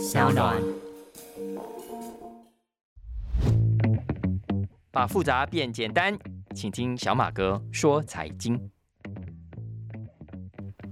小暖。把复杂变简单，请听小马哥说财经。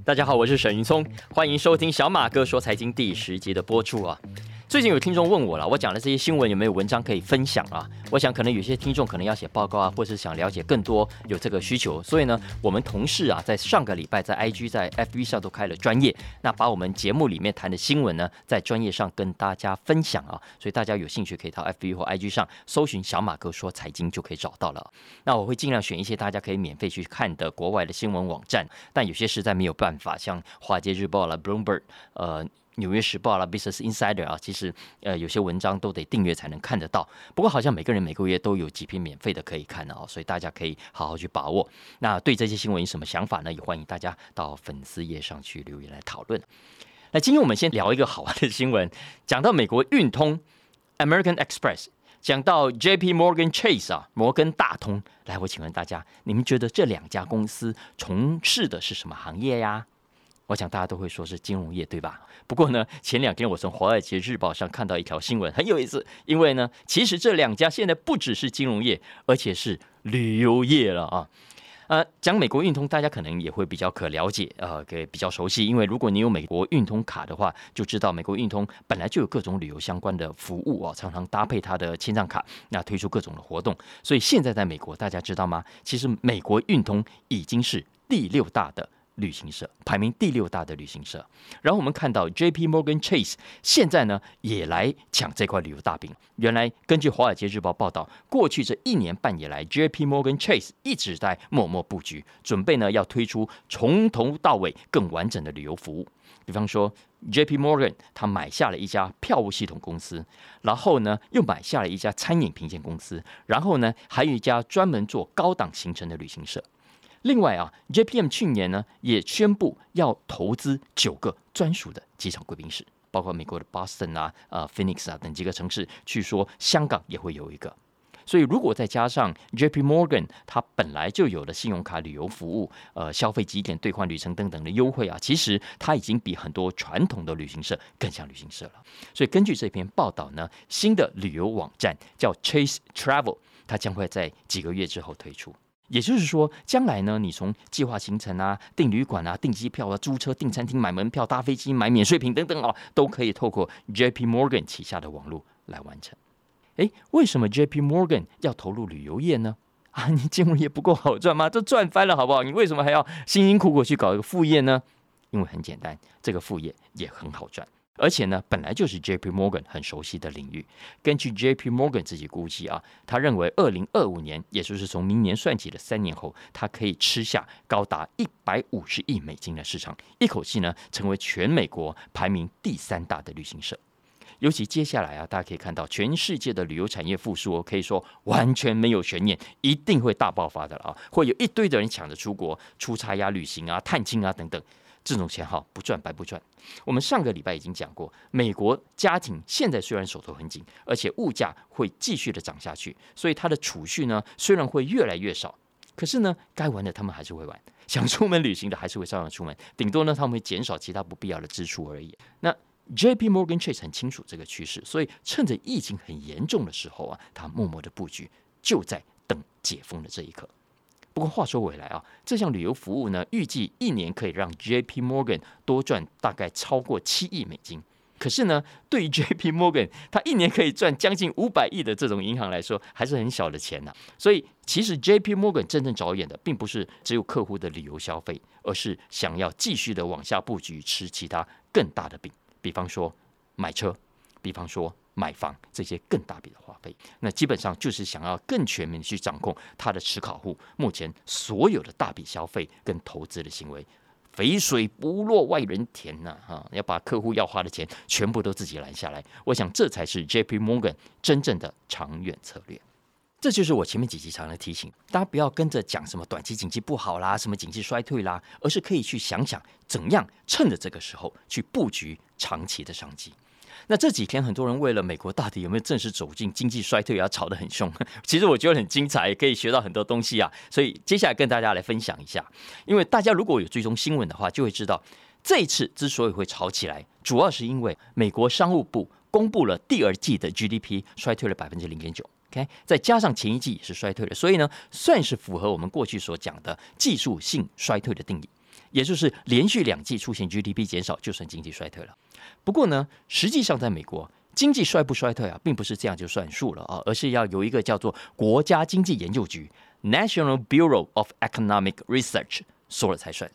大家好，我是沈云聪，欢迎收听小马哥说财经第十集的播出啊。最近有听众问我了，我讲的这些新闻有没有文章可以分享啊？我想可能有些听众可能要写报告啊，或是想了解更多，有这个需求。所以呢，我们同事啊，在上个礼拜在 IG、在 FB 上都开了专业，那把我们节目里面谈的新闻呢，在专业上跟大家分享啊。所以大家有兴趣可以到 FB 或 IG 上搜寻小马哥说财经就可以找到了。那我会尽量选一些大家可以免费去看的国外的新闻网站，但有些实在没有办法，像华尔街日报啦、Bloomberg，呃。纽约时报啦，Business Insider 啊，其实呃有些文章都得订阅才能看得到。不过好像每个人每个月都有几篇免费的可以看的哦，所以大家可以好好去把握。那对这些新闻有什么想法呢？也欢迎大家到粉丝页上去留言来讨论。那今天我们先聊一个好玩的新闻，讲到美国运通 American Express，讲到 J.P. Morgan Chase 啊，摩根大通。来，我请问大家，你们觉得这两家公司从事的是什么行业呀？我想大家都会说是金融业，对吧？不过呢，前两天我从《华尔街日报》上看到一条新闻，很有意思。因为呢，其实这两家现在不只是金融业，而且是旅游业了啊。呃，讲美国运通，大家可能也会比较可了解，呃，给比较熟悉。因为如果你有美国运通卡的话，就知道美国运通本来就有各种旅游相关的服务哦，常常搭配它的签账卡，那推出各种的活动。所以现在在美国，大家知道吗？其实美国运通已经是第六大的。旅行社排名第六大的旅行社，然后我们看到 J.P. Morgan Chase 现在呢也来抢这块旅游大饼。原来根据《华尔街日报》报道，过去这一年半以来，J.P. Morgan Chase 一直在默默布局，准备呢要推出从头到尾更完整的旅游服务。比方说，J.P. Morgan 他买下了一家票务系统公司，然后呢又买下了一家餐饮评鉴公司，然后呢还有一家专门做高档行程的旅行社。另外啊，JPM 去年呢也宣布要投资九个专属的机场贵宾室，包括美国的 Boston 啊、呃 Phoenix 啊等几个城市。据说香港也会有一个。所以如果再加上 JP Morgan 它本来就有的信用卡旅游服务、呃消费积点兑换旅程等等的优惠啊，其实它已经比很多传统的旅行社更像旅行社了。所以根据这篇报道呢，新的旅游网站叫 Chase Travel，它将会在几个月之后推出。也就是说，将来呢，你从计划行程啊、订旅馆啊、订机票啊、租车、订餐厅、买门票、搭飞机、买免税品等等啊，都可以透过 J.P. Morgan 旗下的网络来完成。诶，为什么 J.P. Morgan 要投入旅游业呢？啊，你金融业不够好赚吗？这赚翻了，好不好？你为什么还要辛辛苦苦去搞一个副业呢？因为很简单，这个副业也很好赚。而且呢，本来就是 J.P. Morgan 很熟悉的领域。根据 J.P. Morgan 自己估计啊，他认为二零二五年，也就是从明年算起的三年后，他可以吃下高达一百五十亿美金的市场，一口气呢成为全美国排名第三大的旅行社。尤其接下来啊，大家可以看到全世界的旅游产业复苏，可以说完全没有悬念，一定会大爆发的了啊！会有一堆的人抢着出国出差呀、旅行啊、探亲啊等等。这种钱哈不赚白不赚。我们上个礼拜已经讲过，美国家庭现在虽然手头很紧，而且物价会继续的涨下去，所以他的储蓄呢虽然会越来越少，可是呢该玩的他们还是会玩，想出门旅行的还是会照样出门，顶多呢他们会减少其他不必要的支出而已。那 J.P. Morgan Chase 很清楚这个趋势，所以趁着疫情很严重的时候啊，他默默的布局，就在等解封的这一刻。不过话说回来啊，这项旅游服务呢，预计一年可以让 J.P. Morgan 多赚大概超过七亿美金。可是呢，对于 J.P. Morgan 它一年可以赚将近五百亿的这种银行来说，还是很小的钱呐。所以，其实 J.P. Morgan 真正着眼的，并不是只有客户的旅游消费，而是想要继续的往下布局，吃其他更大的饼。比方说买车，比方说。买房这些更大笔的花费，那基本上就是想要更全面的去掌控他的持考户目前所有的大笔消费跟投资的行为，肥水不落外人田呐，哈，要把客户要花的钱全部都自己拦下来。我想这才是 J.P. Morgan 真正的长远策略。这就是我前面几集常常提醒大家，不要跟着讲什么短期经济不好啦，什么经济衰退啦，而是可以去想想怎样趁着这个时候去布局长期的商机。那这几天很多人为了美国到底有没有正式走进经济衰退而吵得很凶，其实我觉得很精彩，也可以学到很多东西啊。所以接下来跟大家来分享一下，因为大家如果有追踪新闻的话，就会知道这一次之所以会吵起来，主要是因为美国商务部公布了第二季的 GDP 衰退了百分之零点九，OK，再加上前一季也是衰退的，所以呢，算是符合我们过去所讲的技术性衰退的定义，也就是连续两季出现 GDP 减少就算经济衰退了。不过呢，实际上在美国经济衰不衰退啊，并不是这样就算数了啊，而是要有一个叫做国家经济研究局 （National Bureau of Economic Research） 说了才算。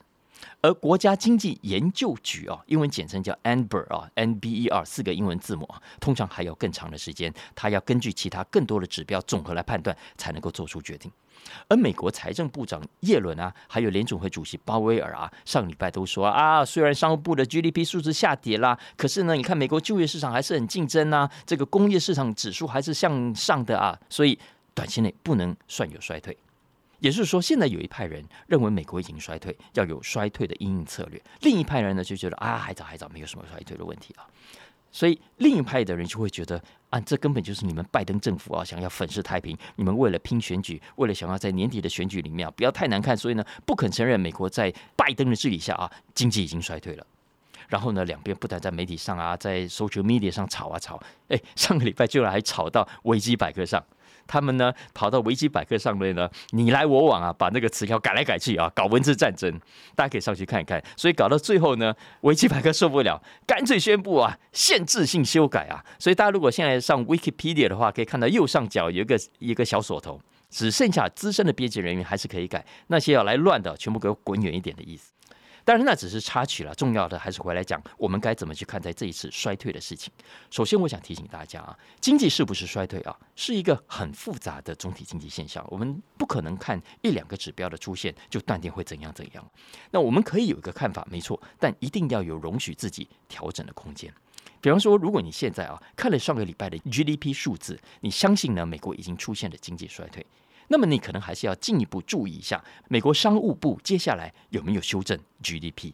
而国家经济研究局啊，英文简称叫 NBER 啊，N B E R 四个英文字母啊，通常还有更长的时间，它要根据其他更多的指标总和来判断，才能够做出决定。而美国财政部长耶伦啊，还有联总会主席鲍威尔啊，上礼拜都说啊，虽然商务部的 GDP 数字下跌啦，可是呢，你看美国就业市场还是很竞争啊，这个工业市场指数还是向上的啊，所以短期内不能算有衰退。也就是说，现在有一派人认为美国已经衰退，要有衰退的应对策略；另一派人呢就觉得啊，还早还早，没有什么衰退的问题啊。所以另一派的人就会觉得啊，这根本就是你们拜登政府啊，想要粉饰太平。你们为了拼选举，为了想要在年底的选举里面啊不要太难看，所以呢不肯承认美国在拜登的治理下啊经济已经衰退了。然后呢，两边不但在媒体上啊，在 social media 上吵啊吵，哎，上个礼拜居然还吵到维基百科上。他们呢跑到维基百科上面呢，你来我往啊，把那个词条改来改去啊，搞文字战争。大家可以上去看一看。所以搞到最后呢，维基百科受不了，干脆宣布啊，限制性修改啊。所以大家如果现在上 Wikipedia 的话，可以看到右上角有一个一个小锁头，只剩下资深的编辑人员还是可以改，那些要来乱的，全部给我滚远一点的意思。但是那只是插曲了，重要的还是回来讲，我们该怎么去看待这一次衰退的事情。首先，我想提醒大家啊，经济是不是衰退啊，是一个很复杂的总体经济现象。我们不可能看一两个指标的出现就断定会怎样怎样。那我们可以有一个看法，没错，但一定要有容许自己调整的空间。比方说，如果你现在啊看了上个礼拜的 GDP 数字，你相信呢美国已经出现了经济衰退。那么你可能还是要进一步注意一下，美国商务部接下来有没有修正 GDP？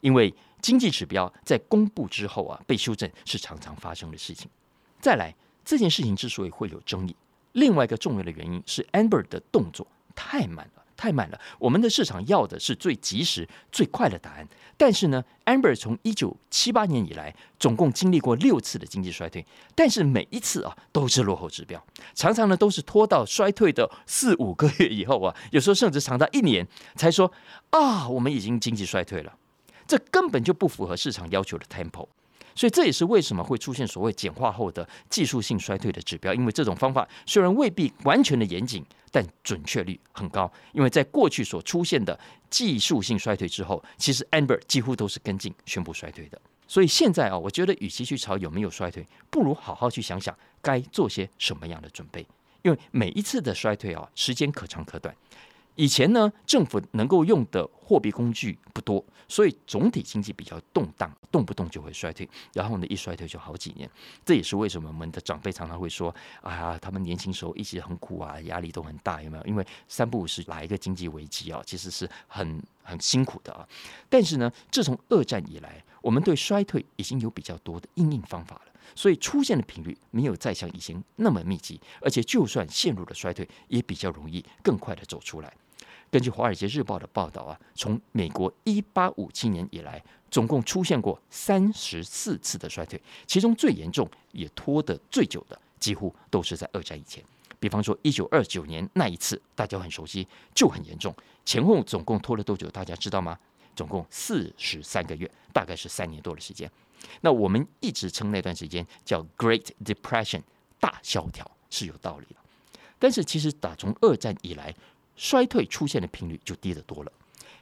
因为经济指标在公布之后啊，被修正是常常发生的事情。再来，这件事情之所以会有争议，另外一个重要的原因是 Amber 的动作太慢了。太慢了，我们的市场要的是最及时、最快的答案。但是呢，Amber 从一九七八年以来，总共经历过六次的经济衰退，但是每一次啊都是落后指标，常常呢都是拖到衰退的四五个月以后啊，有时候甚至长达一年才说啊，我们已经经济衰退了，这根本就不符合市场要求的 tempo。所以这也是为什么会出现所谓简化后的技术性衰退的指标，因为这种方法虽然未必完全的严谨，但准确率很高。因为在过去所出现的技术性衰退之后，其实 Amber 几乎都是跟进宣布衰退的。所以现在啊，我觉得与其去吵有没有衰退，不如好好去想想该做些什么样的准备。因为每一次的衰退啊，时间可长可短。以前呢，政府能够用的货币工具不多，所以总体经济比较动荡，动不动就会衰退。然后呢，一衰退就好几年。这也是为什么我们的长辈常常会说：“啊，他们年轻时候一直很苦啊，压力都很大，有没有？”因为三不五时来一个经济危机啊，其实是很很辛苦的啊。但是呢，自从二战以来，我们对衰退已经有比较多的应应方法了，所以出现的频率没有再像以前那么密集，而且就算陷入了衰退，也比较容易更快的走出来。根据《华尔街日报》的报道啊，从美国一八五七年以来，总共出现过三十四次的衰退，其中最严重也拖得最久的，几乎都是在二战以前。比方说一九二九年那一次，大家很熟悉，就很严重。前后总共拖了多久？大家知道吗？总共四十三个月，大概是三年多的时间。那我们一直称那段时间叫 Great Depression，大萧条是有道理的。但是其实打从二战以来，衰退出现的频率就低得多了。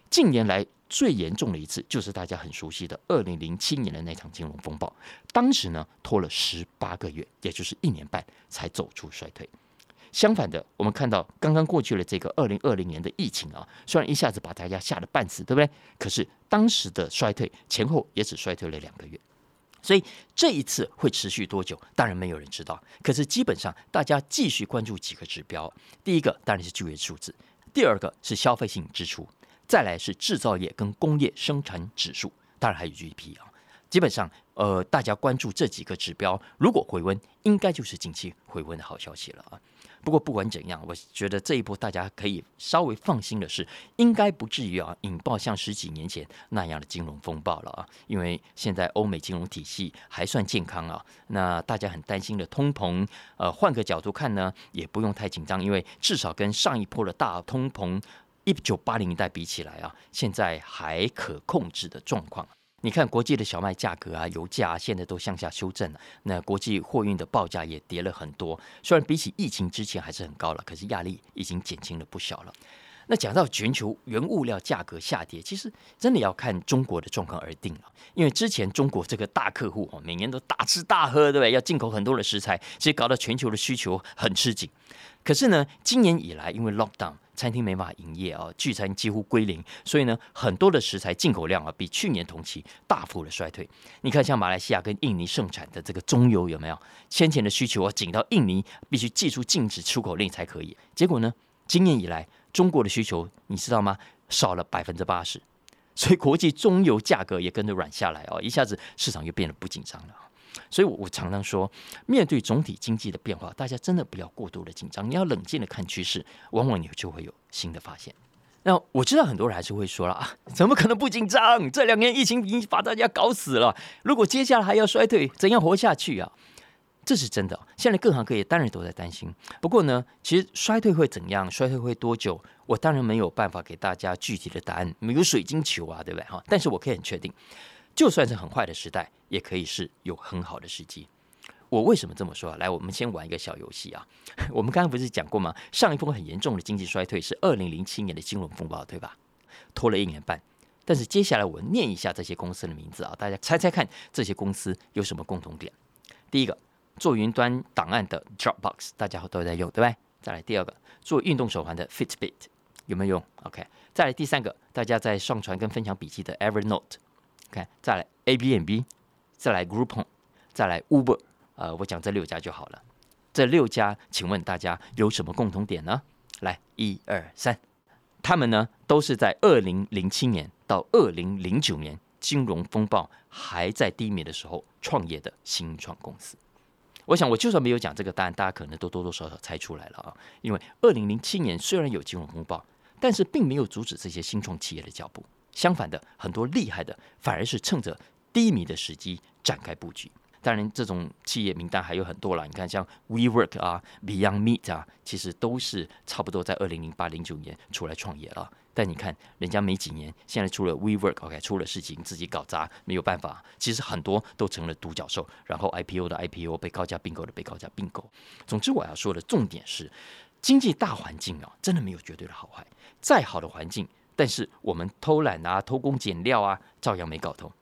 近年来最严重的一次，就是大家很熟悉的二零零七年的那场金融风暴。当时呢，拖了十八个月，也就是一年半才走出衰退。相反的，我们看到刚刚过去了这个二零二零年的疫情啊，虽然一下子把大家吓得半死，对不对？可是当时的衰退前后也只衰退了两个月。所以这一次会持续多久？当然没有人知道。可是基本上大家继续关注几个指标。第一个当然是就业数字，第二个是消费性支出，再来是制造业跟工业生产指数，当然还有 GDP 啊。基本上，呃，大家关注这几个指标，如果回温，应该就是近期回温的好消息了啊。不过不管怎样，我觉得这一波大家可以稍微放心的是，应该不至于啊引爆像十几年前那样的金融风暴了啊。因为现在欧美金融体系还算健康啊，那大家很担心的通膨，呃，换个角度看呢，也不用太紧张，因为至少跟上一波的大通膨一九八零年代比起来啊，现在还可控制的状况。你看国际的小麦价格啊，油价啊现在都向下修正了。那国际货运的报价也跌了很多，虽然比起疫情之前还是很高了，可是压力已经减轻了不小了。那讲到全球原物料价格下跌，其实真的要看中国的状况而定了。因为之前中国这个大客户哦，每年都大吃大喝，对不对？要进口很多的食材，其实搞得全球的需求很吃紧。可是呢，今年以来因为 lockdown。餐厅没法营业啊，聚餐几乎归零，所以呢，很多的食材进口量啊，比去年同期大幅的衰退。你看，像马来西亚跟印尼盛产的这个中油有没有？先前的需求啊，紧到印尼必须寄出禁止出口令才可以。结果呢，今年以来中国的需求你知道吗？少了百分之八十，所以国际中油价格也跟着软下来哦，一下子市场又变得不紧张了。所以，我常常说，面对总体经济的变化，大家真的不要过度的紧张，你要冷静的看趋势，往往你就会有新的发现。那我知道很多人还是会说了啊，怎么可能不紧张？这两年疫情已经把大家搞死了，如果接下来还要衰退，怎样活下去啊？这是真的。现在各行各业当然都在担心。不过呢，其实衰退会怎样？衰退会多久？我当然没有办法给大家具体的答案，没有水晶球啊，对不对？哈，但是我可以很确定。就算是很坏的时代，也可以是有很好的时机。我为什么这么说？来，我们先玩一个小游戏啊。我们刚刚不是讲过吗？上一波很严重的经济衰退是二零零七年的金融风暴，对吧？拖了一年半。但是接下来我念一下这些公司的名字啊，大家猜猜看这些公司有什么共同点？第一个，做云端档案的 Dropbox，大家都在用，对不对？再来第二个，做运动手环的 Fitbit，有没有用？OK。再来第三个，大家在上传跟分享笔记的 Evernote。看，再来 A B N B，再来 Groupon，再来 Uber，呃，我讲这六家就好了。这六家，请问大家有什么共同点呢？来，一二三，他们呢都是在二零零七年到二零零九年金融风暴还在低迷的时候创业的新创公司。我想，我就算没有讲这个答案，大家可能都多多少少猜出来了啊。因为二零零七年虽然有金融风暴，但是并没有阻止这些新创企业的脚步。相反的，很多厉害的反而是趁着低迷的时机展开布局。当然，这种企业名单还有很多了。你看，像 WeWork 啊、Beyond Meat 啊，其实都是差不多在二零零八、零九年出来创业了。但你看，人家没几年，现在出了 WeWork，OK，出了事情自己搞砸，没有办法。其实很多都成了独角兽，然后 IPO 的 IPO 被高价并购的被高价并购。总之，我要说的重点是，经济大环境啊，真的没有绝对的好坏。再好的环境。但是我们偷懒啊、偷工减料啊，照样没搞头。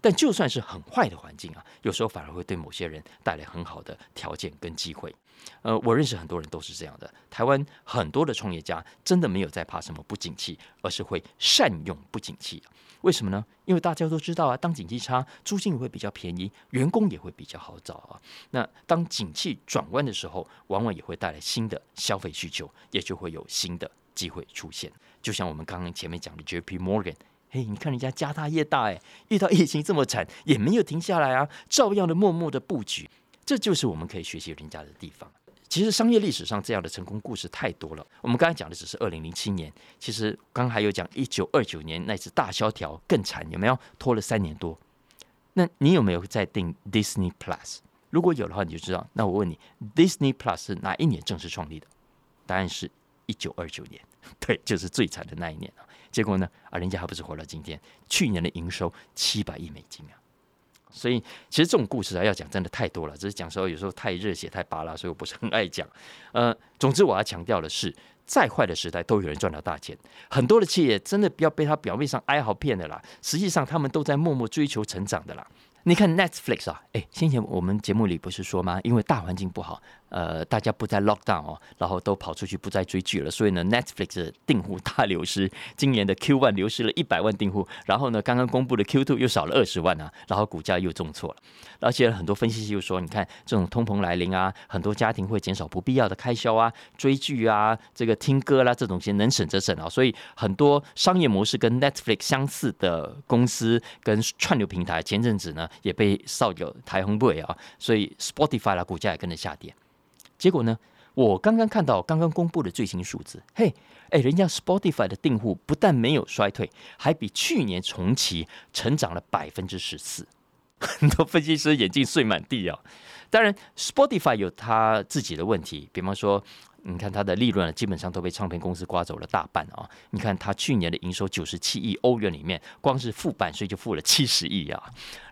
但就算是很坏的环境啊，有时候反而会对某些人带来很好的条件跟机会。呃，我认识很多人都是这样的。台湾很多的创业家真的没有在怕什么不景气，而是会善用不景气。为什么呢？因为大家都知道啊，当景气差，租金也会比较便宜，员工也会比较好找啊。那当景气转弯的时候，往往也会带来新的消费需求，也就会有新的机会出现。就像我们刚刚前面讲的 J.P. Morgan，嘿，你看人家家大业大，哎，遇到疫情这么惨也没有停下来啊，照样的默默的布局，这就是我们可以学习人家的地方。其实商业历史上这样的成功故事太多了。我们刚才讲的只是二零零七年，其实刚刚还有讲一九二九年那次大萧条更惨，有没有拖了三年多？那你有没有在订 Disney Plus？如果有的话，你就知道。那我问你，Disney Plus 是哪一年正式创立的？答案是一九二九年。对，就是最惨的那一年！结果呢，啊，人家还不是活到今天？去年的营收七百亿美金啊！所以，其实这种故事啊，要讲真的太多了，只是讲说有时候太热血、太巴拉，所以我不是很爱讲。呃，总之我要强调的是，再坏的时代都有人赚到大钱。很多的企业真的不要被他表面上哀嚎骗的啦，实际上他们都在默默追求成长的啦。你看 Netflix 啊，哎，先前我们节目里不是说吗？因为大环境不好。呃，大家不再 lock down 哦，然后都跑出去不再追剧了，所以呢，Netflix 的订户大流失，今年的 Q one 流失了一百万订户，然后呢，刚刚公布的 Q two 又少了二十万啊，然后股价又重挫了，而且很多分析师又说，你看这种通膨来临啊，很多家庭会减少不必要的开销啊，追剧啊，这个听歌啦，这种些能省则省啊，所以很多商业模式跟 Netflix 相似的公司跟串流平台，前阵子呢也被扫有台红不啊，所以 Spotify 啦股价也跟着下跌。结果呢？我刚刚看到刚刚公布的最新数字，嘿，哎，人家 Spotify 的订户不但没有衰退，还比去年重启成长了百分之十四。很多分析师眼镜碎满地啊！当然，Spotify 有它自己的问题，比方说。你看它的利润呢基本上都被唱片公司刮走了大半啊！你看它去年的营收九十七亿欧元里面，光是付版税就付了七十亿啊！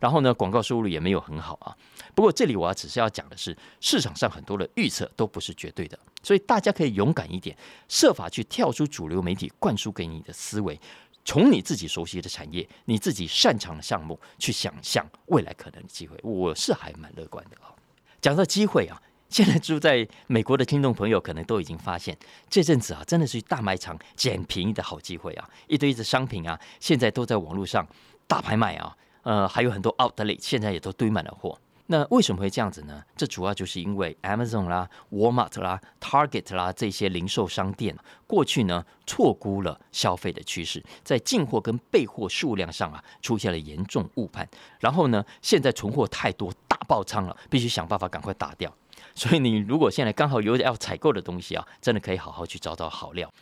然后呢，广告收入也没有很好啊。不过这里我要只是要讲的是，市场上很多的预测都不是绝对的，所以大家可以勇敢一点，设法去跳出主流媒体灌输给你的思维，从你自己熟悉的产业、你自己擅长的项目去想象未来可能的机会。我是还蛮乐观的啊。讲到机会啊。现在住在美国的听众朋友可能都已经发现，这阵子啊，真的是大卖场捡便宜的好机会啊！一堆的商品啊，现在都在网络上大拍卖啊，呃，还有很多 outlet 现在也都堆满了货。那为什么会这样子呢？这主要就是因为 Amazon 啦、Walmart 啦、Target 啦这些零售商店过去呢错估了消费的趋势，在进货跟备货数量上啊出现了严重误判，然后呢，现在存货太多，大爆仓了，必须想办法赶快打掉。所以你如果现在刚好有要采购的东西啊，真的可以好好去找找好料。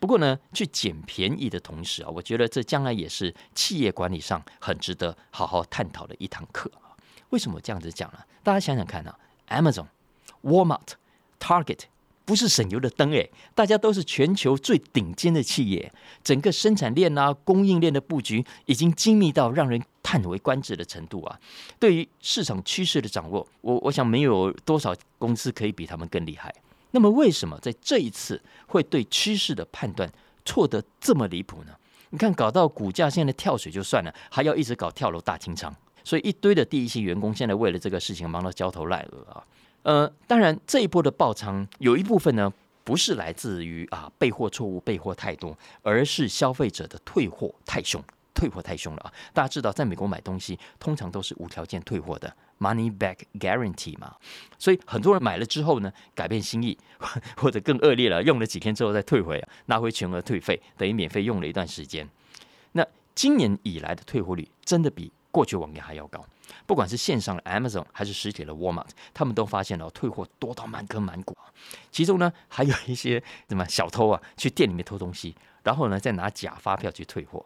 不过呢，去捡便宜的同时啊，我觉得这将来也是企业管理上很值得好好探讨的一堂课啊。为什么这样子讲呢？大家想想看啊，Amazon、Walmart、Target。不是省油的灯诶，大家都是全球最顶尖的企业，整个生产链啊、供应链的布局已经精密到让人叹为观止的程度啊。对于市场趋势的掌握，我我想没有多少公司可以比他们更厉害。那么为什么在这一次会对趋势的判断错得这么离谱呢？你看，搞到股价现在跳水就算了，还要一直搞跳楼大清仓，所以一堆的第一线员工现在为了这个事情忙到焦头烂额啊。呃，当然，这一波的爆仓有一部分呢，不是来自于啊备货错误、备货太多，而是消费者的退货太凶，退货太凶了啊！大家知道，在美国买东西通常都是无条件退货的 （money back guarantee） 嘛，所以很多人买了之后呢，改变心意，或者更恶劣了，用了几天之后再退回，拿回全额退费，等于免费用了一段时间。那今年以来的退货率真的比过去往年还要高。不管是线上的 Amazon 还是实体的 Walmart，他们都发现了退货多到满坑满谷。其中呢，还有一些什么小偷啊，去店里面偷东西，然后呢，再拿假发票去退货。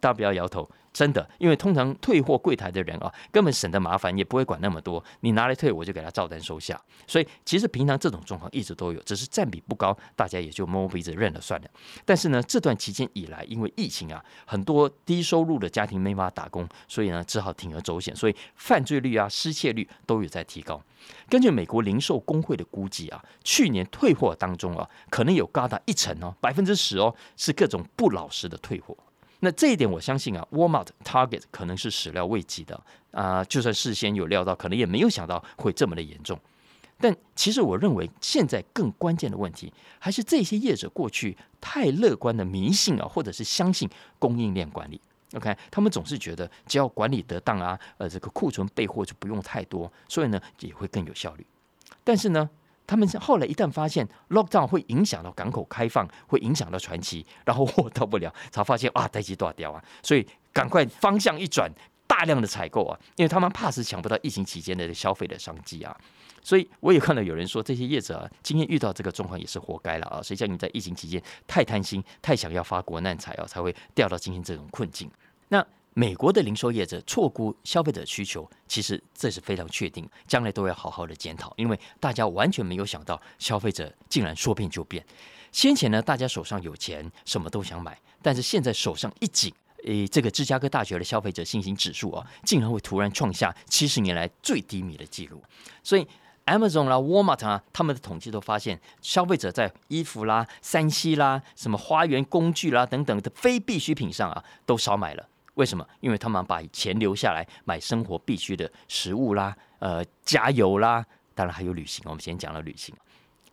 大家不要摇头。真的，因为通常退货柜台的人啊，根本省得麻烦，也不会管那么多。你拿来退，我就给他照单收下。所以其实平常这种状况一直都有，只是占比不高，大家也就摸摸鼻子认了算了。但是呢，这段期间以来，因为疫情啊，很多低收入的家庭没法打工，所以呢，只好铤而走险，所以犯罪率啊、失窃率都有在提高。根据美国零售工会的估计啊，去年退货当中啊，可能有高达一成哦，百分之十哦，是各种不老实的退货。那这一点，我相信啊，Walmart、Target 可能是始料未及的啊，就算事先有料到，可能也没有想到会这么的严重。但其实我认为，现在更关键的问题，还是这些业者过去太乐观的迷信啊，或者是相信供应链管理。OK，他们总是觉得只要管理得当啊，呃，这个库存备货就不用太多，所以呢，也会更有效率。但是呢？他们后来一旦发现 lockdown 会影响到港口开放，会影响到传奇，然后货到不了，才发现哇，待机断掉啊，所以赶快方向一转，大量的采购啊，因为他们怕是抢不到疫情期间的消费的商机啊。所以我也看到有人说，这些业者啊，今天遇到这个状况也是活该了啊，谁叫你在疫情期间太贪心，太想要发国难财啊，才会掉到今天这种困境。那。美国的零售业者错估消费者需求，其实这是非常确定，将来都要好好的检讨，因为大家完全没有想到消费者竟然说变就变。先前呢，大家手上有钱，什么都想买，但是现在手上一紧，诶，这个芝加哥大学的消费者信心指数啊，竟然会突然创下七十年来最低迷的记录。所以，Amazon 啦、Walmart 啊，他们的统计都发现，消费者在衣服啦、三 C 啦、什么花园工具啦等等的非必需品上啊，都少买了。为什么？因为他们把钱留下来买生活必需的食物啦，呃，加油啦，当然还有旅行。我们先讲了旅行。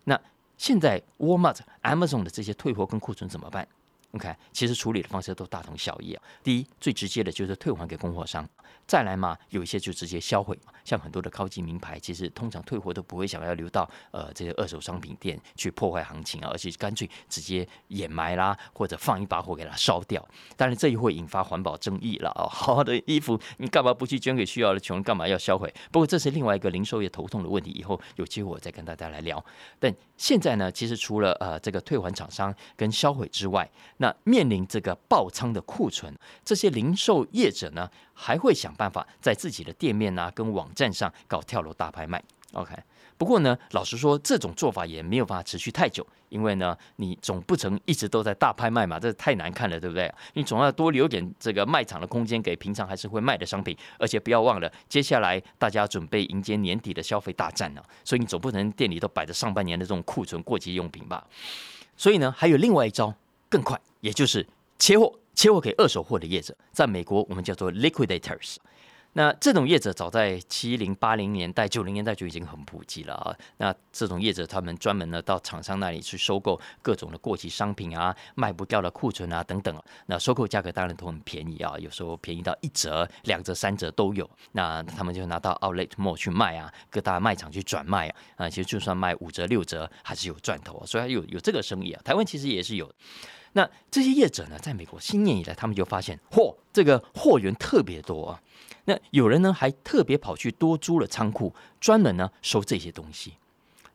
那现在 Walmart、Amazon 的这些退货跟库存怎么办？OK，其实处理的方式都大同小异啊。第一，最直接的就是退还给供货商；再来嘛，有一些就直接销毁。像很多的高级名牌，其实通常退货都不会想要留到呃这些二手商品店去破坏行情啊，而且干脆直接掩埋啦，或者放一把火给它烧掉。当然，这也会引发环保争议了啊！好好的衣服，你干嘛不去捐给需要的穷人？干嘛要销毁？不过这是另外一个零售业头痛的问题，以后有机会我再跟大家来聊。但现在呢，其实除了呃这个退还厂商跟销毁之外，那那面临这个爆仓的库存，这些零售业者呢，还会想办法在自己的店面啊跟网站上搞跳楼大拍卖。OK，不过呢，老实说，这种做法也没有办法持续太久，因为呢，你总不成一直都在大拍卖嘛，这太难看了，对不对？你总要多留点这个卖场的空间给平常还是会卖的商品，而且不要忘了，接下来大家准备迎接年底的消费大战呢，所以你总不能店里都摆着上半年的这种库存过期用品吧？所以呢，还有另外一招更快，也就是切货，切货给二手货的业者，在美国我们叫做 liquidators。那这种业者早在七零八零年代、九零年代就已经很普及了啊。那这种业者他们专门呢到厂商那里去收购各种的过期商品啊、卖不掉的库存啊等等。那收购价格当然都很便宜啊，有时候便宜到一折、两折、三折都有。那他们就拿到 Outlet Mall 去卖啊，各大卖场去转卖啊。啊，其实就算卖五折、六折，还是有赚头啊。所以有有这个生意啊，台湾其实也是有。那这些业者呢，在美国新年以来，他们就发现嚯这个货源特别多啊。那有人呢，还特别跑去多租了仓库，专门呢收这些东西。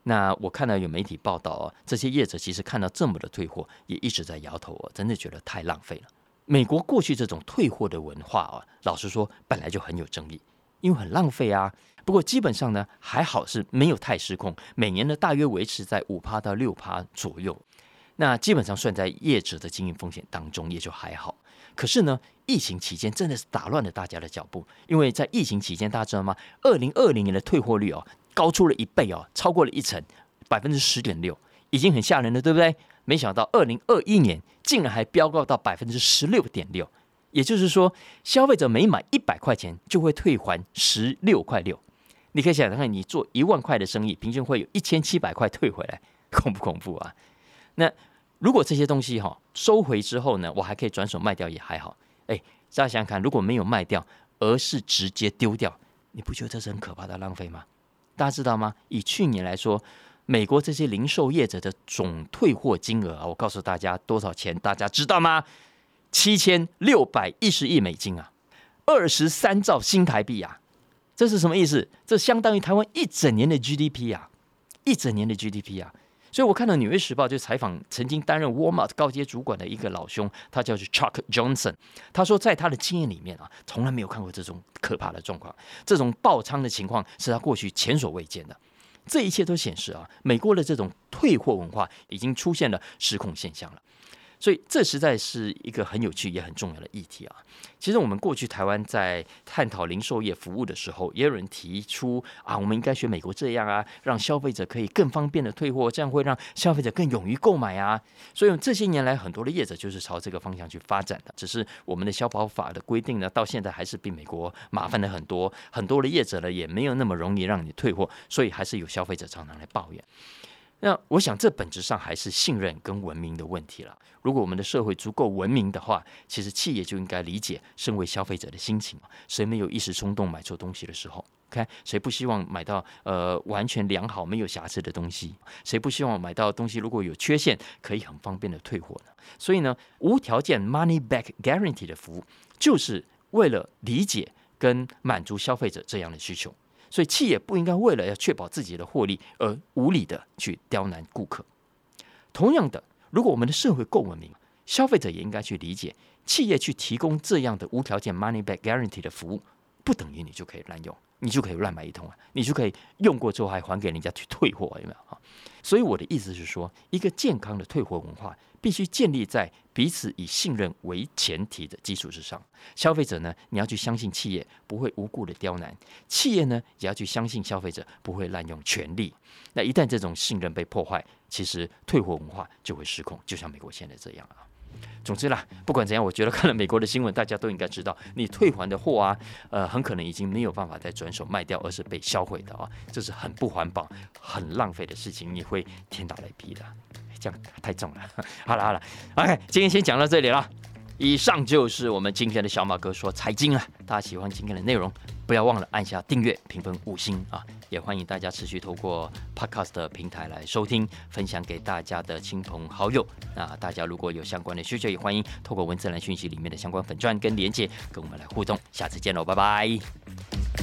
那我看到有媒体报道啊，这些业者其实看到这么的退货，也一直在摇头啊，真的觉得太浪费了。美国过去这种退货的文化啊，老实说本来就很有争议，因为很浪费啊。不过基本上呢，还好是没有太失控，每年呢大约维持在五趴到六趴左右。那基本上算在业者的经营风险当中，也就还好。可是呢，疫情期间真的是打乱了大家的脚步，因为在疫情期间，大家知道吗？二零二零年的退货率哦，高出了一倍哦，超过了一成，百分之十点六，已经很吓人了，对不对？没想到二零二一年竟然还飙高到百分之十六点六，也就是说，消费者每买一百块钱就会退还十六块六。你可以想想看，你做一万块的生意，平均会有一千七百块退回来，恐不恐怖啊？那如果这些东西哈收回之后呢，我还可以转手卖掉也还好。哎，大家想想看，如果没有卖掉，而是直接丢掉，你不觉得这是很可怕的浪费吗？大家知道吗？以去年来说，美国这些零售业者的总退货金额啊，我告诉大家多少钱？大家知道吗？七千六百一十亿美金啊，二十三兆新台币啊！这是什么意思？这相当于台湾一整年的 GDP 啊，一整年的 GDP 啊！所以我看到《纽约时报》就采访曾经担任 Walmart 高阶主管的一个老兄，他叫做 Chuck Johnson。他说，在他的经验里面啊，从来没有看过这种可怕的状况，这种爆仓的情况是他过去前所未见的。这一切都显示啊，美国的这种退货文化已经出现了失控现象了。所以这实在是一个很有趣也很重要的议题啊！其实我们过去台湾在探讨零售业服务的时候，也有人提出啊，我们应该学美国这样啊，让消费者可以更方便的退货，这样会让消费者更勇于购买啊。所以这些年来，很多的业者就是朝这个方向去发展的。只是我们的消保法的规定呢，到现在还是比美国麻烦的很多，很多的业者呢也没有那么容易让你退货，所以还是有消费者常常来抱怨。那我想，这本质上还是信任跟文明的问题了。如果我们的社会足够文明的话，其实企业就应该理解身为消费者的心情谁没有一时冲动买错东西的时候？OK，谁不希望买到呃完全良好、没有瑕疵的东西？谁不希望买到东西如果有缺陷，可以很方便的退货呢？所以呢，无条件 money back guarantee 的服务，就是为了理解跟满足消费者这样的需求。所以，企业不应该为了要确保自己的获利而无理的去刁难顾客。同样的，如果我们的社会够文明，消费者也应该去理解，企业去提供这样的无条件 money back guarantee 的服务，不等于你就可以滥用，你就可以乱买一通啊，你就可以用过之后还还给人家去退货，有没有啊？所以我的意思是说，一个健康的退货文化。必须建立在彼此以信任为前提的基础之上。消费者呢，你要去相信企业不会无故的刁难；企业呢，也要去相信消费者不会滥用权力。那一旦这种信任被破坏，其实退货文化就会失控，就像美国现在这样啊。总之啦，不管怎样，我觉得看了美国的新闻，大家都应该知道，你退还的货啊，呃，很可能已经没有办法再转手卖掉，而是被销毁的啊，这是很不环保、很浪费的事情，你会天打雷劈的，这样太重了。好了好了，OK，今天先讲到这里了。以上就是我们今天的小马哥说财经了。大家喜欢今天的内容，不要忘了按下订阅、评分五星啊！也欢迎大家持续透过 Podcast 的平台来收听，分享给大家的亲朋好友。那大家如果有相关的需求，也欢迎透过文字栏讯息里面的相关粉钻跟连接跟我们来互动。下次见喽，拜拜。